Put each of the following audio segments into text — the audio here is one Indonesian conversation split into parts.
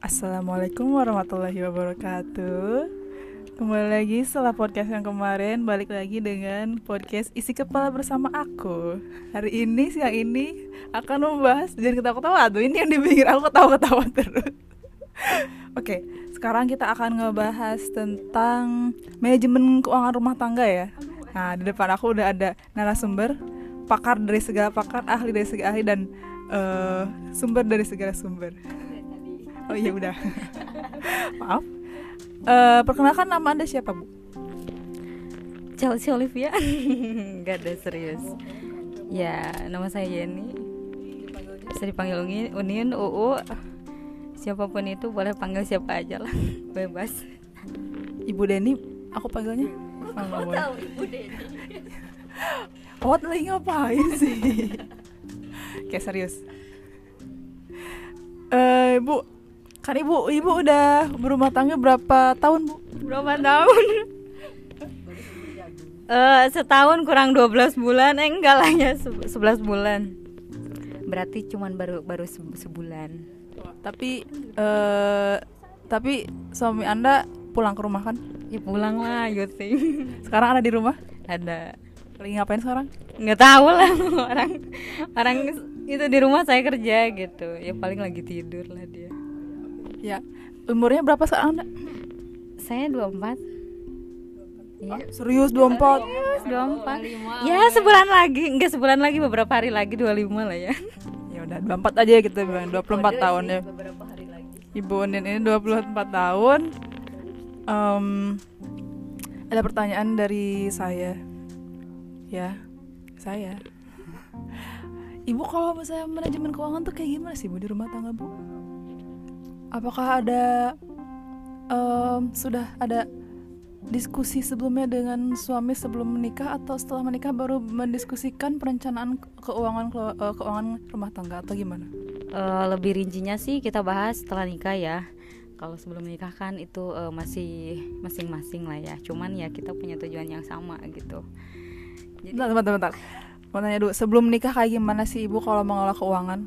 Assalamualaikum warahmatullahi wabarakatuh. Kembali lagi setelah podcast yang kemarin Balik lagi dengan podcast Isi Kepala bersama aku. Hari ini, siang ini Akan membahas Jangan ketawa-ketawa Aduh ini yang dibikin aku ketawa-ketawa terus. Oke, sekarang kita akan ngebahas tentang Manajemen keuangan rumah tangga ya. Nah, di depan aku udah ada narasumber Pakar dari segala pakar, ahli dari segala ahli Dan uh, sumber dari segala sumber Oh iya udah. Maaf. Uh, perkenalkan nama anda siapa bu? Chelsea Olivia. Gak ada serius. Ya nama saya Yeni. Bisa dipanggil Unin, UU. Siapa pun itu boleh panggil siapa aja lah. Bebas. Ibu Deni, aku panggilnya. Oh, tahu Ibu Deni. Oh, lagi ngapain sih? Kayak serius. Eh, uh, Bu, Kan ibu, ibu udah berumah tangga berapa tahun bu? Berapa tahun? uh, setahun kurang 12 bulan, eh enggak lah ya 11 bulan. Berarti cuman baru baru sebulan. Tapi uh, tapi suami anda pulang ke rumah kan? Ya pulang lah, Yuti. Sekarang ada di rumah? Ada. Lagi ngapain sekarang? Nggak tahu lah orang orang itu di rumah saya kerja gitu. Ya paling lagi tidur lah dia. Ya. Umurnya berapa sekarang, Anda? Saya 24. Iya. Ah, serius 24? Serius 24. Ya, sebulan lagi. Enggak sebulan lagi, beberapa hari lagi 25 lah ya. Ya udah 24 aja kita bilang 24 tahun ya. Beberapa hari lagi. Ibu Unin ini 24 tahun. Um, ada pertanyaan dari saya. Ya, saya. Ibu kalau misalnya manajemen keuangan tuh kayak gimana sih Bu di rumah tangga, Bu? Apakah ada um, sudah ada diskusi sebelumnya dengan suami sebelum menikah atau setelah menikah baru mendiskusikan perencanaan keuangan uh, keuangan rumah tangga atau gimana? Uh, lebih rincinya sih kita bahas setelah nikah ya. Kalau sebelum menikah kan itu uh, masih masing-masing lah ya. Cuman ya kita punya tujuan yang sama gitu. Jadi, bentar, bentar, bentar. Mau tanya dulu, sebelum nikah kayak gimana sih ibu kalau mengelola keuangan?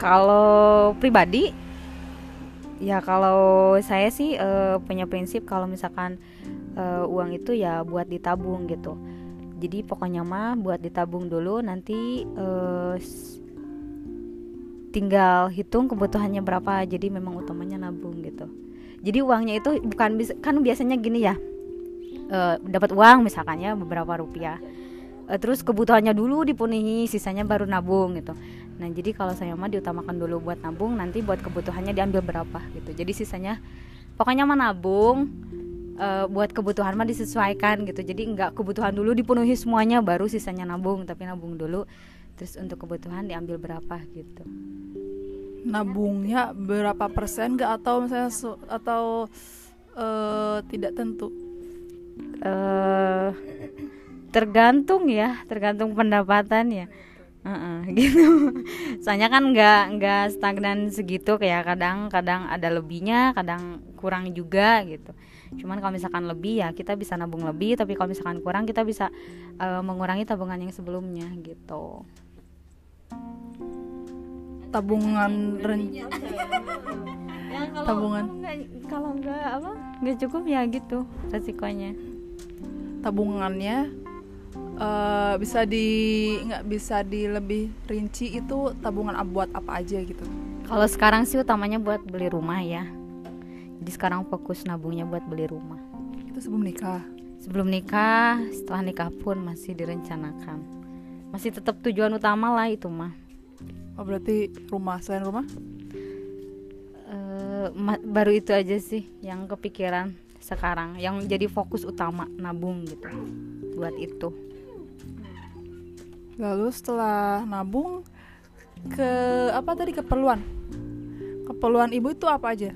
Kalau pribadi ya kalau saya sih uh, punya prinsip kalau misalkan uh, uang itu ya buat ditabung gitu. Jadi pokoknya mah buat ditabung dulu nanti uh, tinggal hitung kebutuhannya berapa jadi memang utamanya nabung gitu. Jadi uangnya itu bukan bisa kan biasanya gini ya uh, dapat uang misalkan ya beberapa rupiah terus kebutuhannya dulu dipenuhi sisanya baru nabung gitu Nah jadi kalau saya mah diutamakan dulu buat nabung nanti buat kebutuhannya diambil berapa gitu. Jadi sisanya pokoknya mah nabung uh, buat kebutuhan mah disesuaikan gitu. Jadi nggak kebutuhan dulu dipenuhi semuanya baru sisanya nabung tapi nabung dulu terus untuk kebutuhan diambil berapa gitu. Nabungnya berapa persen gak atau misalnya atau uh, tidak tentu? Uh, tergantung ya, tergantung pendapatan ya Uh-uh, gitu. Soalnya kan nggak nggak stagnan segitu kayak kadang kadang ada lebihnya kadang kurang juga gitu. Cuman kalau misalkan lebih ya kita bisa nabung lebih tapi kalau misalkan kurang kita bisa uh, mengurangi tabungan yang sebelumnya gitu. Tabungan ren ya, kalau tabungan. kalau nggak apa? Nggak cukup ya gitu resikonya. Tabungannya uh, bisa di nggak bisa di lebih rinci itu tabungan buat apa aja gitu. Kalau sekarang sih utamanya buat beli rumah ya. Jadi sekarang fokus nabungnya buat beli rumah. Itu sebelum nikah? Sebelum nikah setelah nikah pun masih direncanakan. Masih tetap tujuan utama lah itu mah. Oh berarti rumah selain rumah? Uh, baru itu aja sih yang kepikiran sekarang. Yang jadi fokus utama nabung gitu buat itu lalu setelah nabung ke apa tadi keperluan? Keperluan ibu itu apa aja?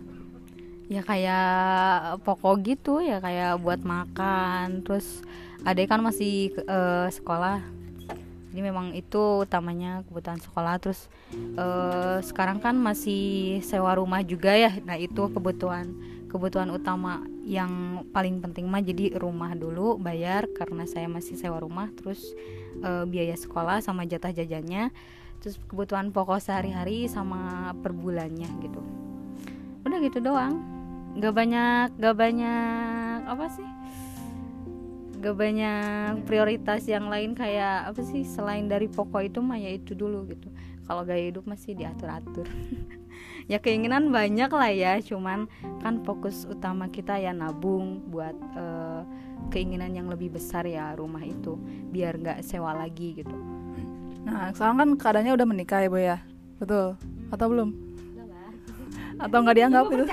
Ya kayak pokok gitu ya kayak buat makan. Terus adek kan masih uh, sekolah. Jadi memang itu utamanya kebutuhan sekolah. Terus uh, sekarang kan masih sewa rumah juga ya. Nah itu kebutuhan kebutuhan utama yang paling penting mah jadi rumah dulu bayar karena saya masih sewa rumah. Terus uh, biaya sekolah sama jatah jajannya terus kebutuhan pokok sehari-hari sama per bulannya gitu. Udah gitu doang. Nggak banyak nggak banyak apa sih? Gak banyak prioritas yang lain kayak apa sih selain dari pokok itu mah ya itu dulu gitu. Kalau gaya hidup masih diatur atur ya keinginan banyak lah ya cuman kan fokus utama kita ya nabung buat uh, keinginan yang lebih besar ya rumah itu biar nggak sewa lagi gitu. Nah sekarang kan keadaannya udah menikah ya bu ya? Betul. Atau belum? Atau nggak dianggap itu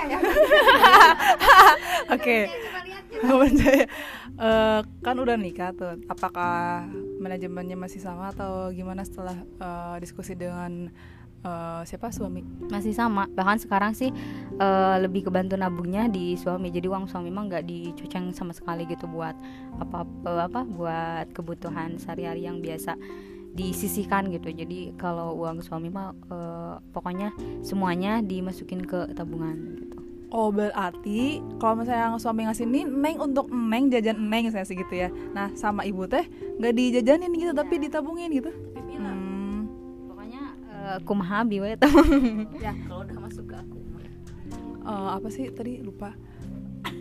oke. Percaya uh, kan udah nikah tuh. Apakah manajemennya masih sama atau gimana setelah uh, diskusi dengan uh, siapa suami masih sama bahkan sekarang sih uh, lebih kebantu nabungnya di suami jadi uang suami mah nggak dicuceng sama sekali gitu buat apa apa buat kebutuhan sehari-hari yang biasa disisihkan gitu jadi kalau uang suami mah uh, pokoknya semuanya dimasukin ke tabungan gitu Oh berarti kalau misalnya suami ngasih ini neng untuk neng jajan neng saya sih gitu ya. Nah sama ibu teh nggak dijajanin gitu ya. tapi ditabungin gitu. Uh, kumaha biwe Ya kalau udah masuk ke aku. Uh, apa sih tadi lupa.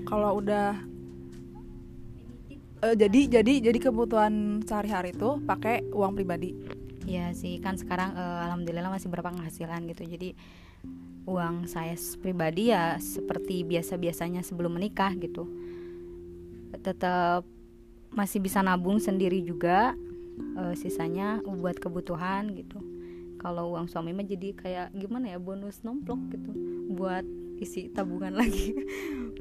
Kalau udah uh, jadi jadi jadi kebutuhan sehari-hari itu pakai uang pribadi. Iya sih kan sekarang uh, alhamdulillah masih berapa penghasilan gitu jadi uang saya pribadi ya seperti biasa-biasanya sebelum menikah gitu tetap masih bisa nabung sendiri juga e, sisanya buat kebutuhan gitu kalau uang suami mah jadi kayak gimana ya bonus nomplok gitu buat isi tabungan lagi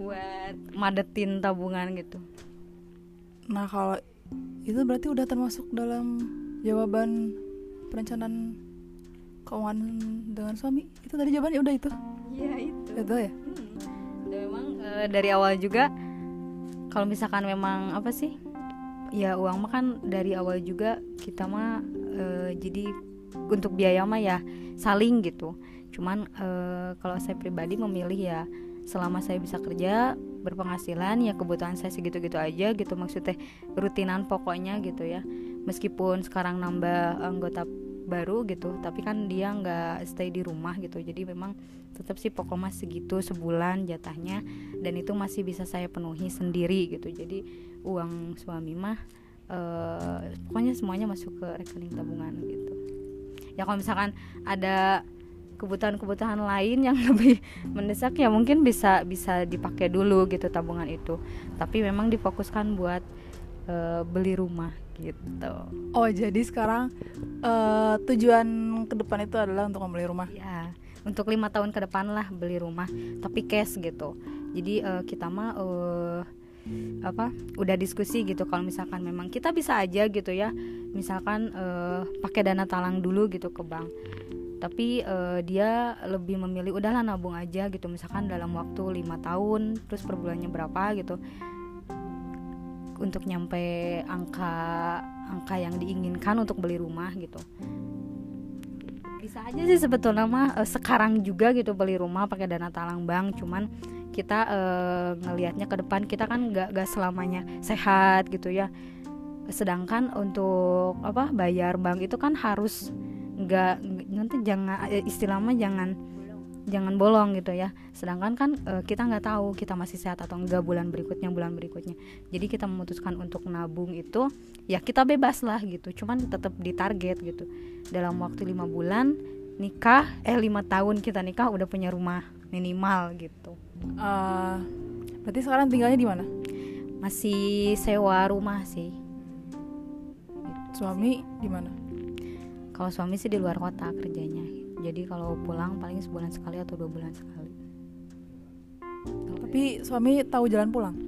buat madetin tabungan gitu. Nah kalau itu berarti udah termasuk dalam jawaban perencanaan keuangan dengan suami? Itu tadi jawabannya? Udah itu. Iya itu. Itu ya? Hmm. memang e, dari awal juga kalau misalkan memang apa sih? Ya uang mah kan dari awal juga kita mah e, jadi untuk biaya mah ya saling gitu. Cuman e, kalau saya pribadi memilih ya selama saya bisa kerja berpenghasilan ya kebutuhan saya segitu-gitu aja gitu maksudnya rutinan pokoknya gitu ya. Meskipun sekarang nambah anggota baru gitu tapi kan dia nggak stay di rumah gitu. Jadi memang tetap sih pokok mas segitu sebulan jatahnya dan itu masih bisa saya penuhi sendiri gitu. Jadi uang suami mah uh, pokoknya semuanya masuk ke rekening tabungan gitu ya kalau misalkan ada kebutuhan-kebutuhan lain yang lebih mendesak ya mungkin bisa bisa dipakai dulu gitu tabungan itu tapi memang difokuskan buat uh, beli rumah gitu. Oh jadi sekarang uh, tujuan ke depan itu adalah untuk membeli rumah? Ya, untuk lima tahun ke depan lah beli rumah, tapi cash gitu. Jadi uh, kita mah uh, apa udah diskusi gitu kalau misalkan memang kita bisa aja gitu ya misalkan uh, pakai dana talang dulu gitu ke bank. Tapi uh, dia lebih memilih udahlah nabung aja gitu. Misalkan dalam waktu lima tahun terus per bulannya berapa gitu. Untuk nyampe angka angka yang diinginkan untuk beli rumah gitu. Bisa aja sih sebetulnya mah e, sekarang juga gitu beli rumah pakai dana talang bank. Cuman kita e, ngelihatnya ke depan kita kan nggak nggak selamanya sehat gitu ya. Sedangkan untuk apa bayar bank itu kan harus nggak nanti jangan eh, istilahnya jangan jangan bolong gitu ya. Sedangkan kan e, kita nggak tahu kita masih sehat atau enggak bulan berikutnya bulan berikutnya. Jadi kita memutuskan untuk nabung itu ya kita bebas lah gitu. Cuman tetap ditarget gitu. Dalam waktu lima bulan nikah eh lima tahun kita nikah udah punya rumah minimal gitu. Uh, berarti sekarang tinggalnya di mana? Masih sewa rumah sih. Suami di mana? Kalau suami sih di luar kota kerjanya. Jadi kalau pulang paling sebulan sekali atau dua bulan sekali. Tapi suami tahu jalan pulang?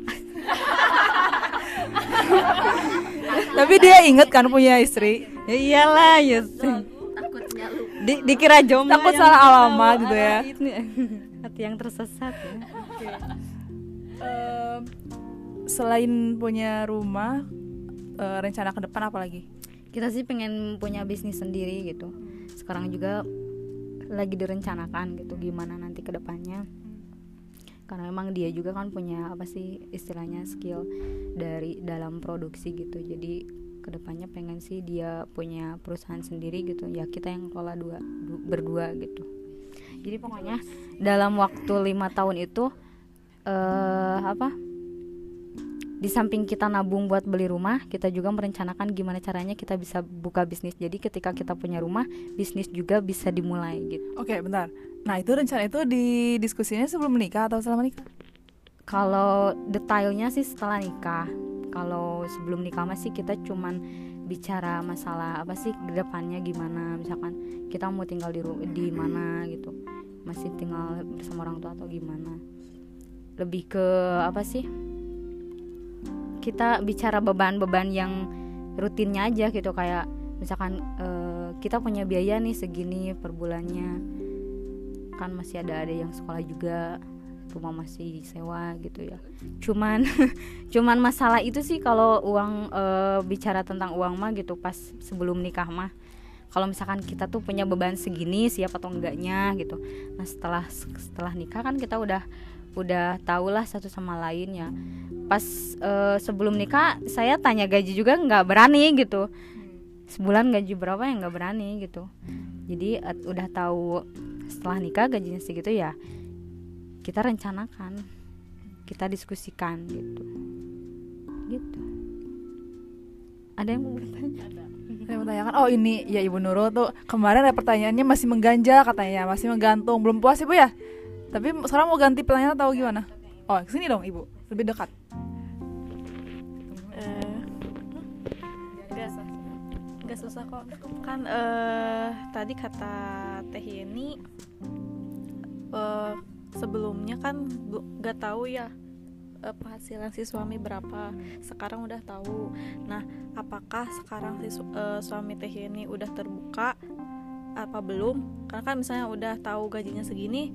Tapi dia inget kan punya istri? Ya iyalah ya Di, dikira jomblo takut salah alamat gitu ya hati yang tersesat ya. Okay. uh, selain punya rumah uh, rencana ke depan apa lagi? Kita sih pengen punya bisnis sendiri gitu. Sekarang juga lagi direncanakan gitu gimana nanti ke depannya karena memang dia juga kan punya apa sih istilahnya skill dari dalam produksi gitu. Jadi ke depannya pengen sih dia punya perusahaan sendiri gitu. Ya kita yang kelola dua du, berdua gitu jadi pokoknya dalam waktu lima tahun itu eh apa di samping kita nabung buat beli rumah, kita juga merencanakan gimana caranya kita bisa buka bisnis. Jadi ketika kita punya rumah, bisnis juga bisa dimulai gitu. Oke, bentar. Nah, itu rencana itu didiskusinya sebelum menikah atau setelah menikah? Kalau detailnya sih setelah nikah. Kalau sebelum nikah masih kita cuman bicara masalah apa sih ke depannya gimana? Misalkan kita mau tinggal di di mana gitu masih tinggal bersama orang tua atau gimana? Lebih ke apa sih? Kita bicara beban-beban yang rutinnya aja gitu kayak misalkan uh, kita punya biaya nih segini per bulannya. Kan masih ada ada yang sekolah juga rumah masih sewa gitu ya. Cuman cuman masalah itu sih kalau uang uh, bicara tentang uang mah gitu pas sebelum nikah mah. Kalau misalkan kita tuh punya beban segini siap atau enggaknya gitu. Nah setelah setelah nikah kan kita udah udah tahulah satu sama lain ya. Pas uh, sebelum nikah saya tanya gaji juga nggak berani gitu. Sebulan gaji berapa yang nggak berani gitu. Jadi udah tahu setelah nikah gajinya segitu ya kita rencanakan kita diskusikan gitu. Gitu. Ada yang mau bertanya? Saya mau tanyakan oh ini ya ibu Nurul tuh kemarin ada pertanyaannya masih mengganjal katanya. Masih menggantung belum puas ibu ya? Tapi sekarang mau ganti pertanyaan atau gimana? Oh, sini dong ibu, lebih dekat. Uh, gak, susah. Kok. Kan uh, tadi kata Teh ini uh, sebelumnya kan gak tahu ya uh, penghasilan si suami berapa. Sekarang udah tahu. Nah, apakah sekarang si uh, suami Teh ini udah terbuka apa belum? Karena kan misalnya udah tahu gajinya segini,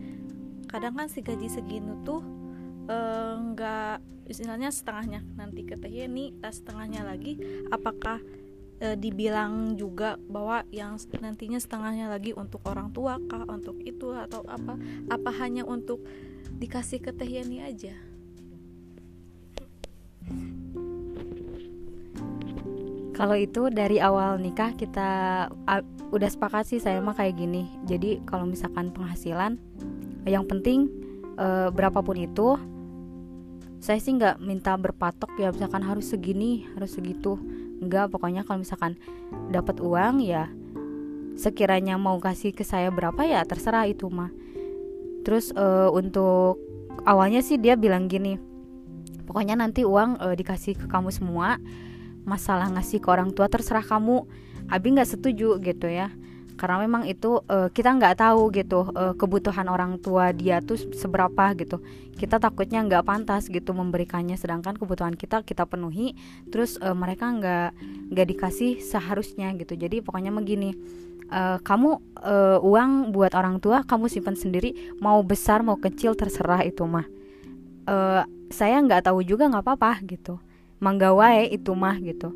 kadang kan si gaji segini tuh eh, nggak uh, istilahnya setengahnya nanti ke teh ini tas setengahnya lagi apakah uh, dibilang juga bahwa yang nantinya setengahnya lagi untuk orang tua kah untuk itu atau apa apa hanya untuk dikasih ke teh ini aja? Kalau itu dari awal nikah kita uh, udah sepakat sih saya mah kayak gini. Jadi kalau misalkan penghasilan yang penting e, berapapun itu saya sih nggak minta berpatok ya misalkan harus segini harus segitu nggak pokoknya kalau misalkan dapat uang ya sekiranya mau kasih ke saya berapa ya terserah itu mah. Terus e, untuk awalnya sih dia bilang gini pokoknya nanti uang e, dikasih ke kamu semua masalah ngasih ke orang tua terserah kamu. Abi nggak setuju gitu ya karena memang itu uh, kita nggak tahu gitu uh, kebutuhan orang tua dia tuh seberapa gitu. Kita takutnya nggak pantas gitu memberikannya sedangkan kebutuhan kita kita penuhi terus uh, mereka nggak nggak dikasih seharusnya gitu. Jadi pokoknya begini uh, kamu uh, uang buat orang tua kamu simpan sendiri mau besar mau kecil terserah itu mah. Uh, saya nggak tahu juga nggak apa-apa gitu. Manggawai itu mah gitu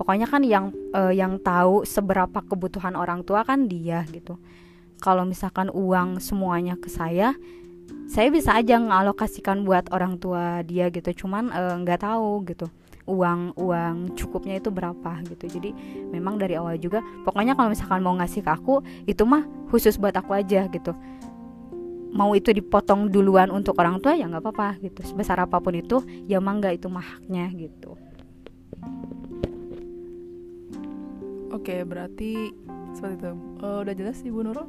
pokoknya kan yang uh, yang tahu seberapa kebutuhan orang tua kan dia gitu. Kalau misalkan uang semuanya ke saya saya bisa aja ngalokasikan buat orang tua dia gitu. Cuman eh, nggak uh, tahu gitu uang uang cukupnya itu berapa gitu. Jadi memang dari awal juga pokoknya kalau misalkan mau ngasih ke aku itu mah khusus buat aku aja gitu. Mau itu dipotong duluan untuk orang tua ya nggak apa-apa gitu. Sebesar apa pun itu ya mangga itu mahaknya gitu Oke, berarti seperti itu. Uh, udah jelas Ibu Nurul?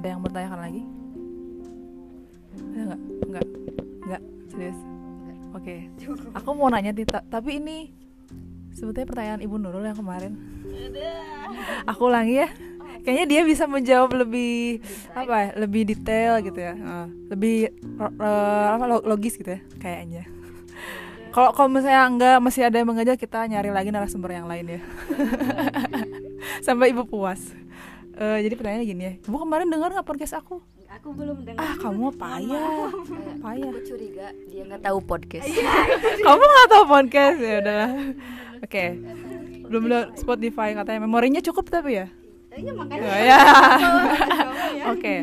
Ada yang bertanyakan lagi? Ada nggak? Nggak? Nggak? Serius? Oke. Aku mau nanya Tita, tapi ini sebetulnya pertanyaan Ibu Nurul yang kemarin. Aku ulangi ya. Kayaknya dia bisa menjawab lebih apa ya? Lebih detail gitu ya. Uh, lebih uh, apa logis gitu ya kayaknya kalau kalau misalnya enggak masih ada yang mengajar kita nyari lagi narasumber yang lain ya. Sampai ibu puas. Uh, jadi pertanyaannya gini ya ibu kemarin dengar nggak podcast aku? Aku belum dengar. Ah kamu payah. payah aku curiga dia nggak tahu podcast. Kamu nggak tahu podcast? Ya udahlah. Oke. Okay. belum belum Spotify katanya. Memorinya cukup tapi ya? Iya makanya. Oh, ya. Oke.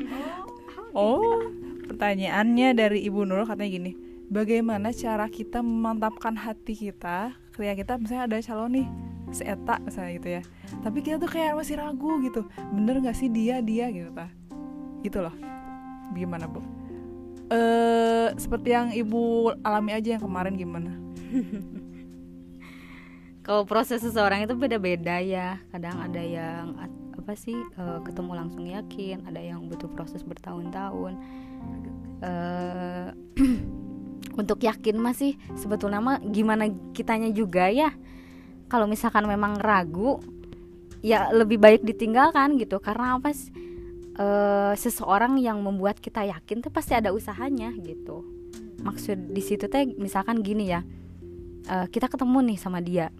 Oh, pertanyaannya dari Ibu Nurul katanya gini bagaimana cara kita memantapkan hati kita ketika kita misalnya ada calon nih seeta misalnya gitu ya. Tapi kita tuh kayak masih ragu gitu. Bener nggak sih dia dia gitu ta gitu loh. Gimana bu? Eh seperti yang ibu alami aja yang kemarin gimana? Kalau proses seseorang itu beda-beda ya. Kadang ada yang apa sih eh, ketemu langsung yakin ada yang butuh proses bertahun-tahun. Eh untuk yakin masih sebetulnya mah gimana kitanya juga ya. Kalau misalkan memang ragu ya lebih baik ditinggalkan gitu. Karena apa sih eh, seseorang yang membuat kita yakin tuh pasti ada usahanya gitu. Maksud di situ teh misalkan gini ya eh, kita ketemu nih sama dia.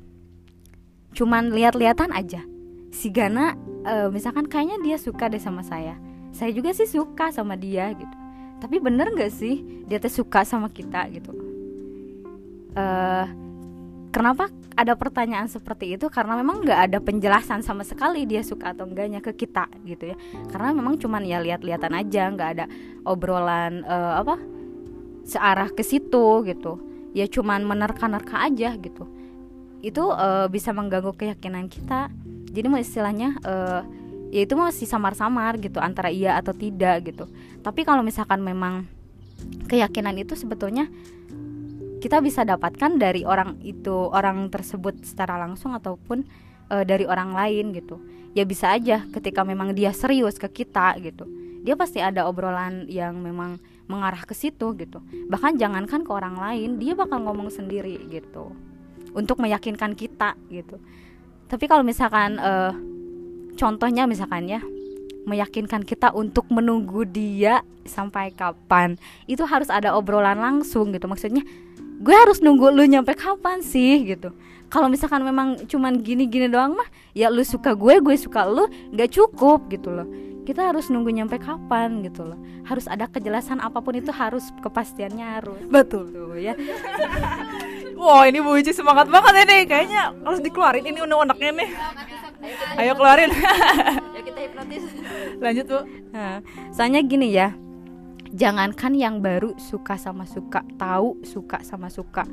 Cuman lihat-lihatan aja. Si Gana eh, misalkan kayaknya dia suka deh sama saya. Saya juga sih suka sama dia gitu tapi bener nggak sih? Dia tuh suka sama kita gitu. Eh kenapa ada pertanyaan seperti itu? Karena memang nggak ada penjelasan sama sekali dia suka atau enggaknya ke kita gitu ya. Karena memang cuman ya lihat-lihatan aja nggak ada obrolan eh, apa searah ke situ gitu. Ya cuman menerka-nerka aja gitu. Itu eh, bisa mengganggu keyakinan kita. Jadi istilahnya eh, ya itu masih samar-samar gitu antara iya atau tidak gitu. Tapi kalau misalkan memang keyakinan itu sebetulnya kita bisa dapatkan dari orang itu orang tersebut secara langsung ataupun eh, dari orang lain gitu. Ya bisa aja ketika memang dia serius ke kita gitu. Dia pasti ada obrolan yang memang mengarah ke situ gitu. Bahkan jangankan ke orang lain dia bakal ngomong sendiri gitu. Untuk meyakinkan kita gitu. Tapi kalau misalkan eh, contohnya misalkan ya meyakinkan kita untuk menunggu dia sampai kapan. Itu harus ada obrolan langsung gitu. Maksudnya gue harus nunggu lu nyampe kapan sih? gitu. Kalau misalkan memang cuman gini-gini doang mah ya lu suka gue gue suka lu nggak cukup gitu loh. Kita harus nunggu nyampe kapan gitu loh. Harus ada kejelasan apa pun itu harus kepastiannya harus. Betul tuh ya. Wah ini Bu Ici semangat banget ini. Kayaknya harus dikeluarin ini unek-uneknya nih Ayo keluarin. ya kita hipnotis. Lanjut Bu. Nah, soalnya gini ya, jangankan yang baru suka sama suka, tahu suka sama suka,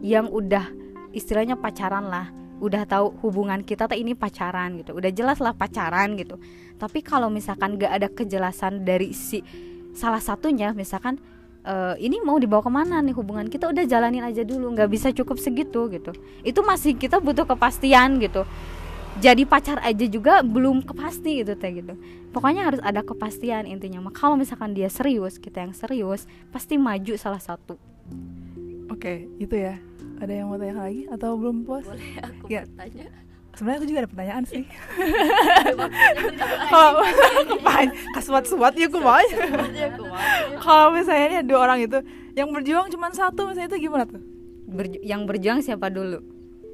yang udah istilahnya pacaran lah, udah tahu hubungan kita tuh ini pacaran gitu, udah jelas lah pacaran gitu. Tapi kalau misalkan gak ada kejelasan dari si salah satunya, misalkan eh, ini mau dibawa ke mana nih hubungan kita? Udah jalanin aja dulu, nggak bisa cukup segitu gitu. Itu masih kita butuh kepastian gitu jadi pacar aja juga belum kepasti gitu teh gitu. Pokoknya harus ada kepastian intinya. Mah kalau misalkan dia serius kita yang serius pasti maju salah satu. Oke itu ya. Ada yang mau tanya lagi Atau belum puas? Boleh aku Ya. bertanya? Sebenarnya aku juga ada pertanyaan sih. Kalau Kepain Kasuat-suat ya aku mau. Kalau misalnya dua orang itu Yang berjuang cuma satu Misalnya itu gimana tuh? Berju- yang berjuang siapa dulu?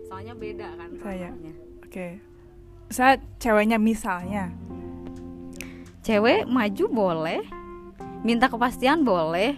Soalnya beda kan Saya. soalnya. Oke Saya ceweknya misalnya. Cewek maju boleh minta kepastian boleh.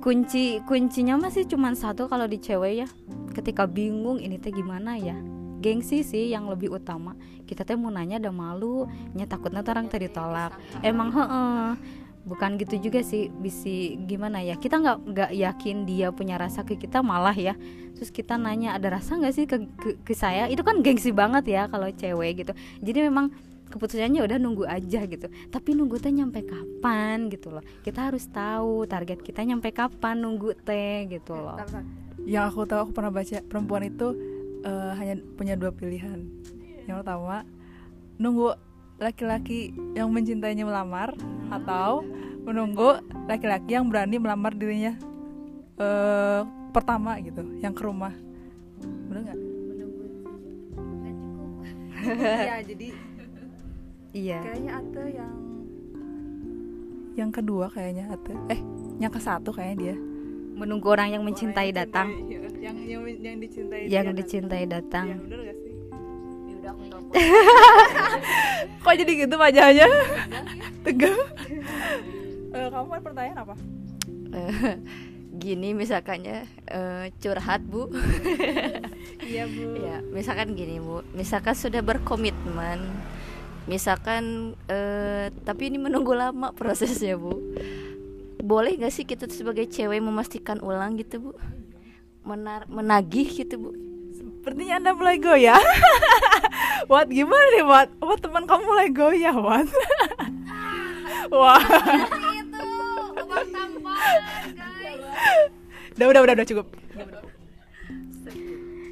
Kunci kuncinya masih cuma satu kalau di cewek ya. Ketika bingung ini teh gimana ya? Gengsi sih yang lebih utama. Kita teh mau nanya ada malu nya takutnya orang tadi tolak emang heeh bukan gitu juga sih bisi gimana ya kita nggak nggak yakin dia punya rasa ke kita malah ya. Terus kita nanya ada rasa nggak sih ke, ke ke saya? Itu kan gengsi banget ya kalau cewek gitu. Jadi memang keputusannya udah nunggu aja gitu. Tapi nunggu teh nyampe kapan gitu loh. Kita harus tahu target kita nyampe kapan nunggu teh gitu loh. Yang aku tahu aku pernah baca Perempuan itu eh, hanya punya dua pilihan. Yang pertama Nunggu laki-laki yang mencintainya melamar Atau menunggu laki-laki yang berani melamar dirinya eh Pertama gitu Yang ke rumah. Bener nggak? Iya jadi iya. kayaknya Ate yang yang kedua kayaknya Ate. Eh yang ke satu kayaknya dia. Menunggu orang yang mencintai datang. yang yang yang dicintai yang dia kan. dicintai Iya, datang bener gak sih? Ya udah aku telepon kok jadi gitu wajahnya? Tegang. Eh, kamu kan pertanyaan apa? Eh, gini misalkannya eh, curhat bu. Iya bu. Ya misalkan gini bu. Misalkan sudah berkomitmen misalkan eh, tapi ini menunggu lama prosesnya bu. Boleh gak sih kita sebagai cewek memastikan ulang gitu bu? Menar menagih gitu bu sepertinya anda mulai goyah. Wat gimana nih Wat Wat teman kamu mulai goyah Wat Wah. itu Udah udah udah udah cukup.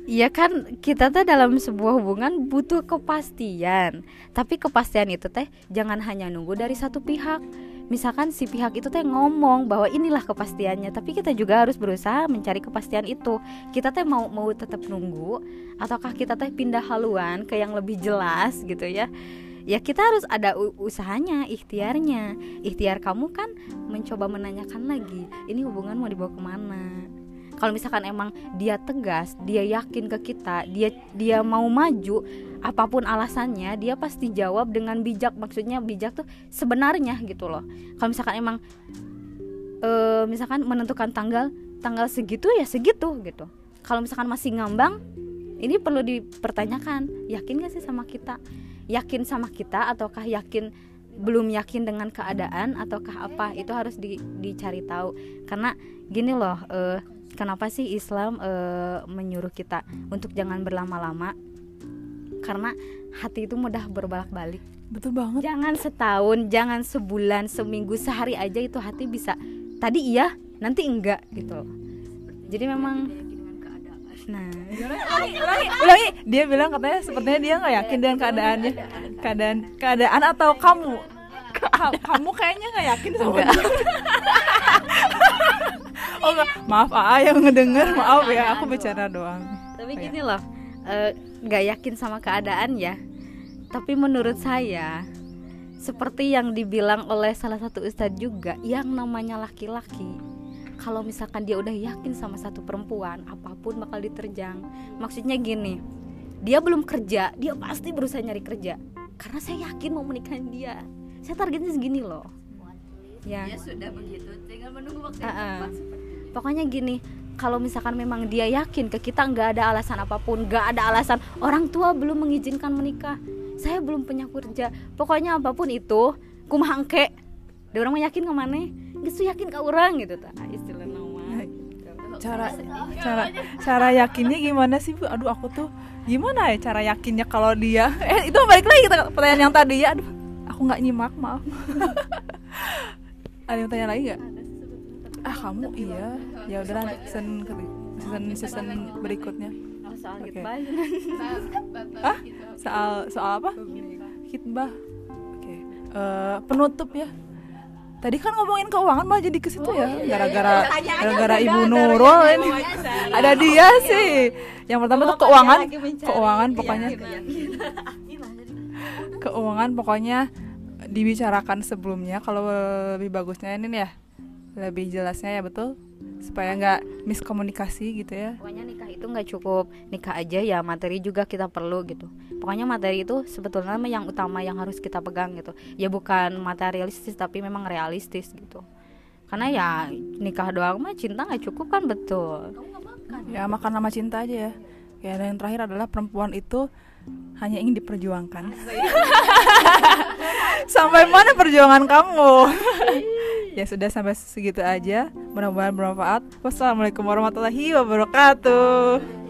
Iya kan kita tuh dalam sebuah hubungan butuh kepastian. Tapi kepastian itu teh jangan hanya nunggu dari satu pihak Misalkan si pihak itu teh ngomong bahwa inilah kepastiannya Tapi kita juga harus berusaha mencari kepastian itu. Kita teh mau mau tetap nunggu Ataukah kita teh pindah haluan ke yang lebih jelas gitu ya? Ya kita harus ada usahanya, ikhtiarnya. Ikhtiar kamu kan mencoba menanyakan lagi Ini hubungan mau dibawa ke mana kalau misalkan emang dia tegas, dia yakin ke kita, dia dia mau maju, apa pun alasannya, dia pasti jawab dengan bijak. Maksudnya bijak tuh sebenarnya gitu loh. Kalau misalkan emang eh misalkan menentukan tanggal, tanggal segitu ya segitu gitu. Kalau misalkan masih ngambang, ini perlu dipertanyakan, yakin gak sih sama kita? Yakin sama kita ataukah yakin belum yakin dengan keadaan ataukah apa? Itu harus di- dicari tahu. Karena gini loh, eh kenapa sih Islam eh, menyuruh kita untuk jangan berlama-lama karena hati itu mudah berbolak-balik Betul banget. jangan setahun jangan sebulan seminggu sehari aja itu hati bisa tadi iya nanti enggak gitu jadi memang nah Ulangi, ulangi. Dia bilang katanya sepertinya dia nggak yakin dengan keadaannya. Keadaan keadaan atau kamu? Ka- kamu kayaknya nggak yakin sama dia. Oh. Maaf Aa yang ngedenger, maaf ya. Aku bicara doang. tapi Oh, ya. gini loh eh, nggak yakin sama keadaan ya tapi menurut saya seperti yang dibilang oleh salah satu ustadz juga yang namanya laki-laki kalau misalkan dia udah yakin sama satu perempuan apa pun bakal diterjang maksudnya gini dia belum kerja dia pasti berusaha nyari kerja karena saya yakin mau menikahin dia saya targetnya segini loh ya sudah begitu tinggal menunggu waktu yang ah. tepat pokoknya gini kalau misalkan memang dia yakin ke kita nggak ada alasan apa pun nggak ada alasan orang tua belum mengizinkan menikah saya belum punya kerja pokoknya apa pun itu kumaha engke dia orang yakin ke mana gitu yakin ke orang gitu tak istilah nama Cara cara cara yakinnya gimana sih Bu? Aduh aku tuh gimana ya cara yakinnya kalau dia eh itu balik lagi ke pertanyaan yang tadi ya. Aduh, aku nggak nyimak maaf. Ada yang tanya lagi nggak? Ah kamu iya. Ya udah season season season berikutnya. Oh, soal Oke. banget Ah soal soal apa? Hitbah. Oke. Eh, penutup ya. Tadi kan ngomongin keuangan malah jadi ke situ ya. Gara-gara gara-gara Ibu Nurul ini. Ada dia sih. Yang pertama tuh keuangan, keuangan pokoknya. Keuangan pokoknya dibicarakan sebelumnya kalau lebih bagusnya ini nih ya. Lebih jelasnya ya betul supaya nggak miskomunikasi gitu ya. pokoknya nikah itu nggak cukup nikah aja ya materi juga kita perlu gitu pokoknya materi itu sebetulnya yang utama yang harus kita pegang gitu ya bukan materialistis tapi memang realistis gitu karena ya nikah doang mah cinta nggak cukup kan betul Ya makan nama cinta aja ya. Ya dan yang terakhir adalah perempuan itu hanya ingin diperjuangkan. sampai mana perjuangan kamu? Ya sudah sampai segitu aja. Mudah-mudahan bermanfaat. Wassalamualaikum warahmatullahi wabarakatuh.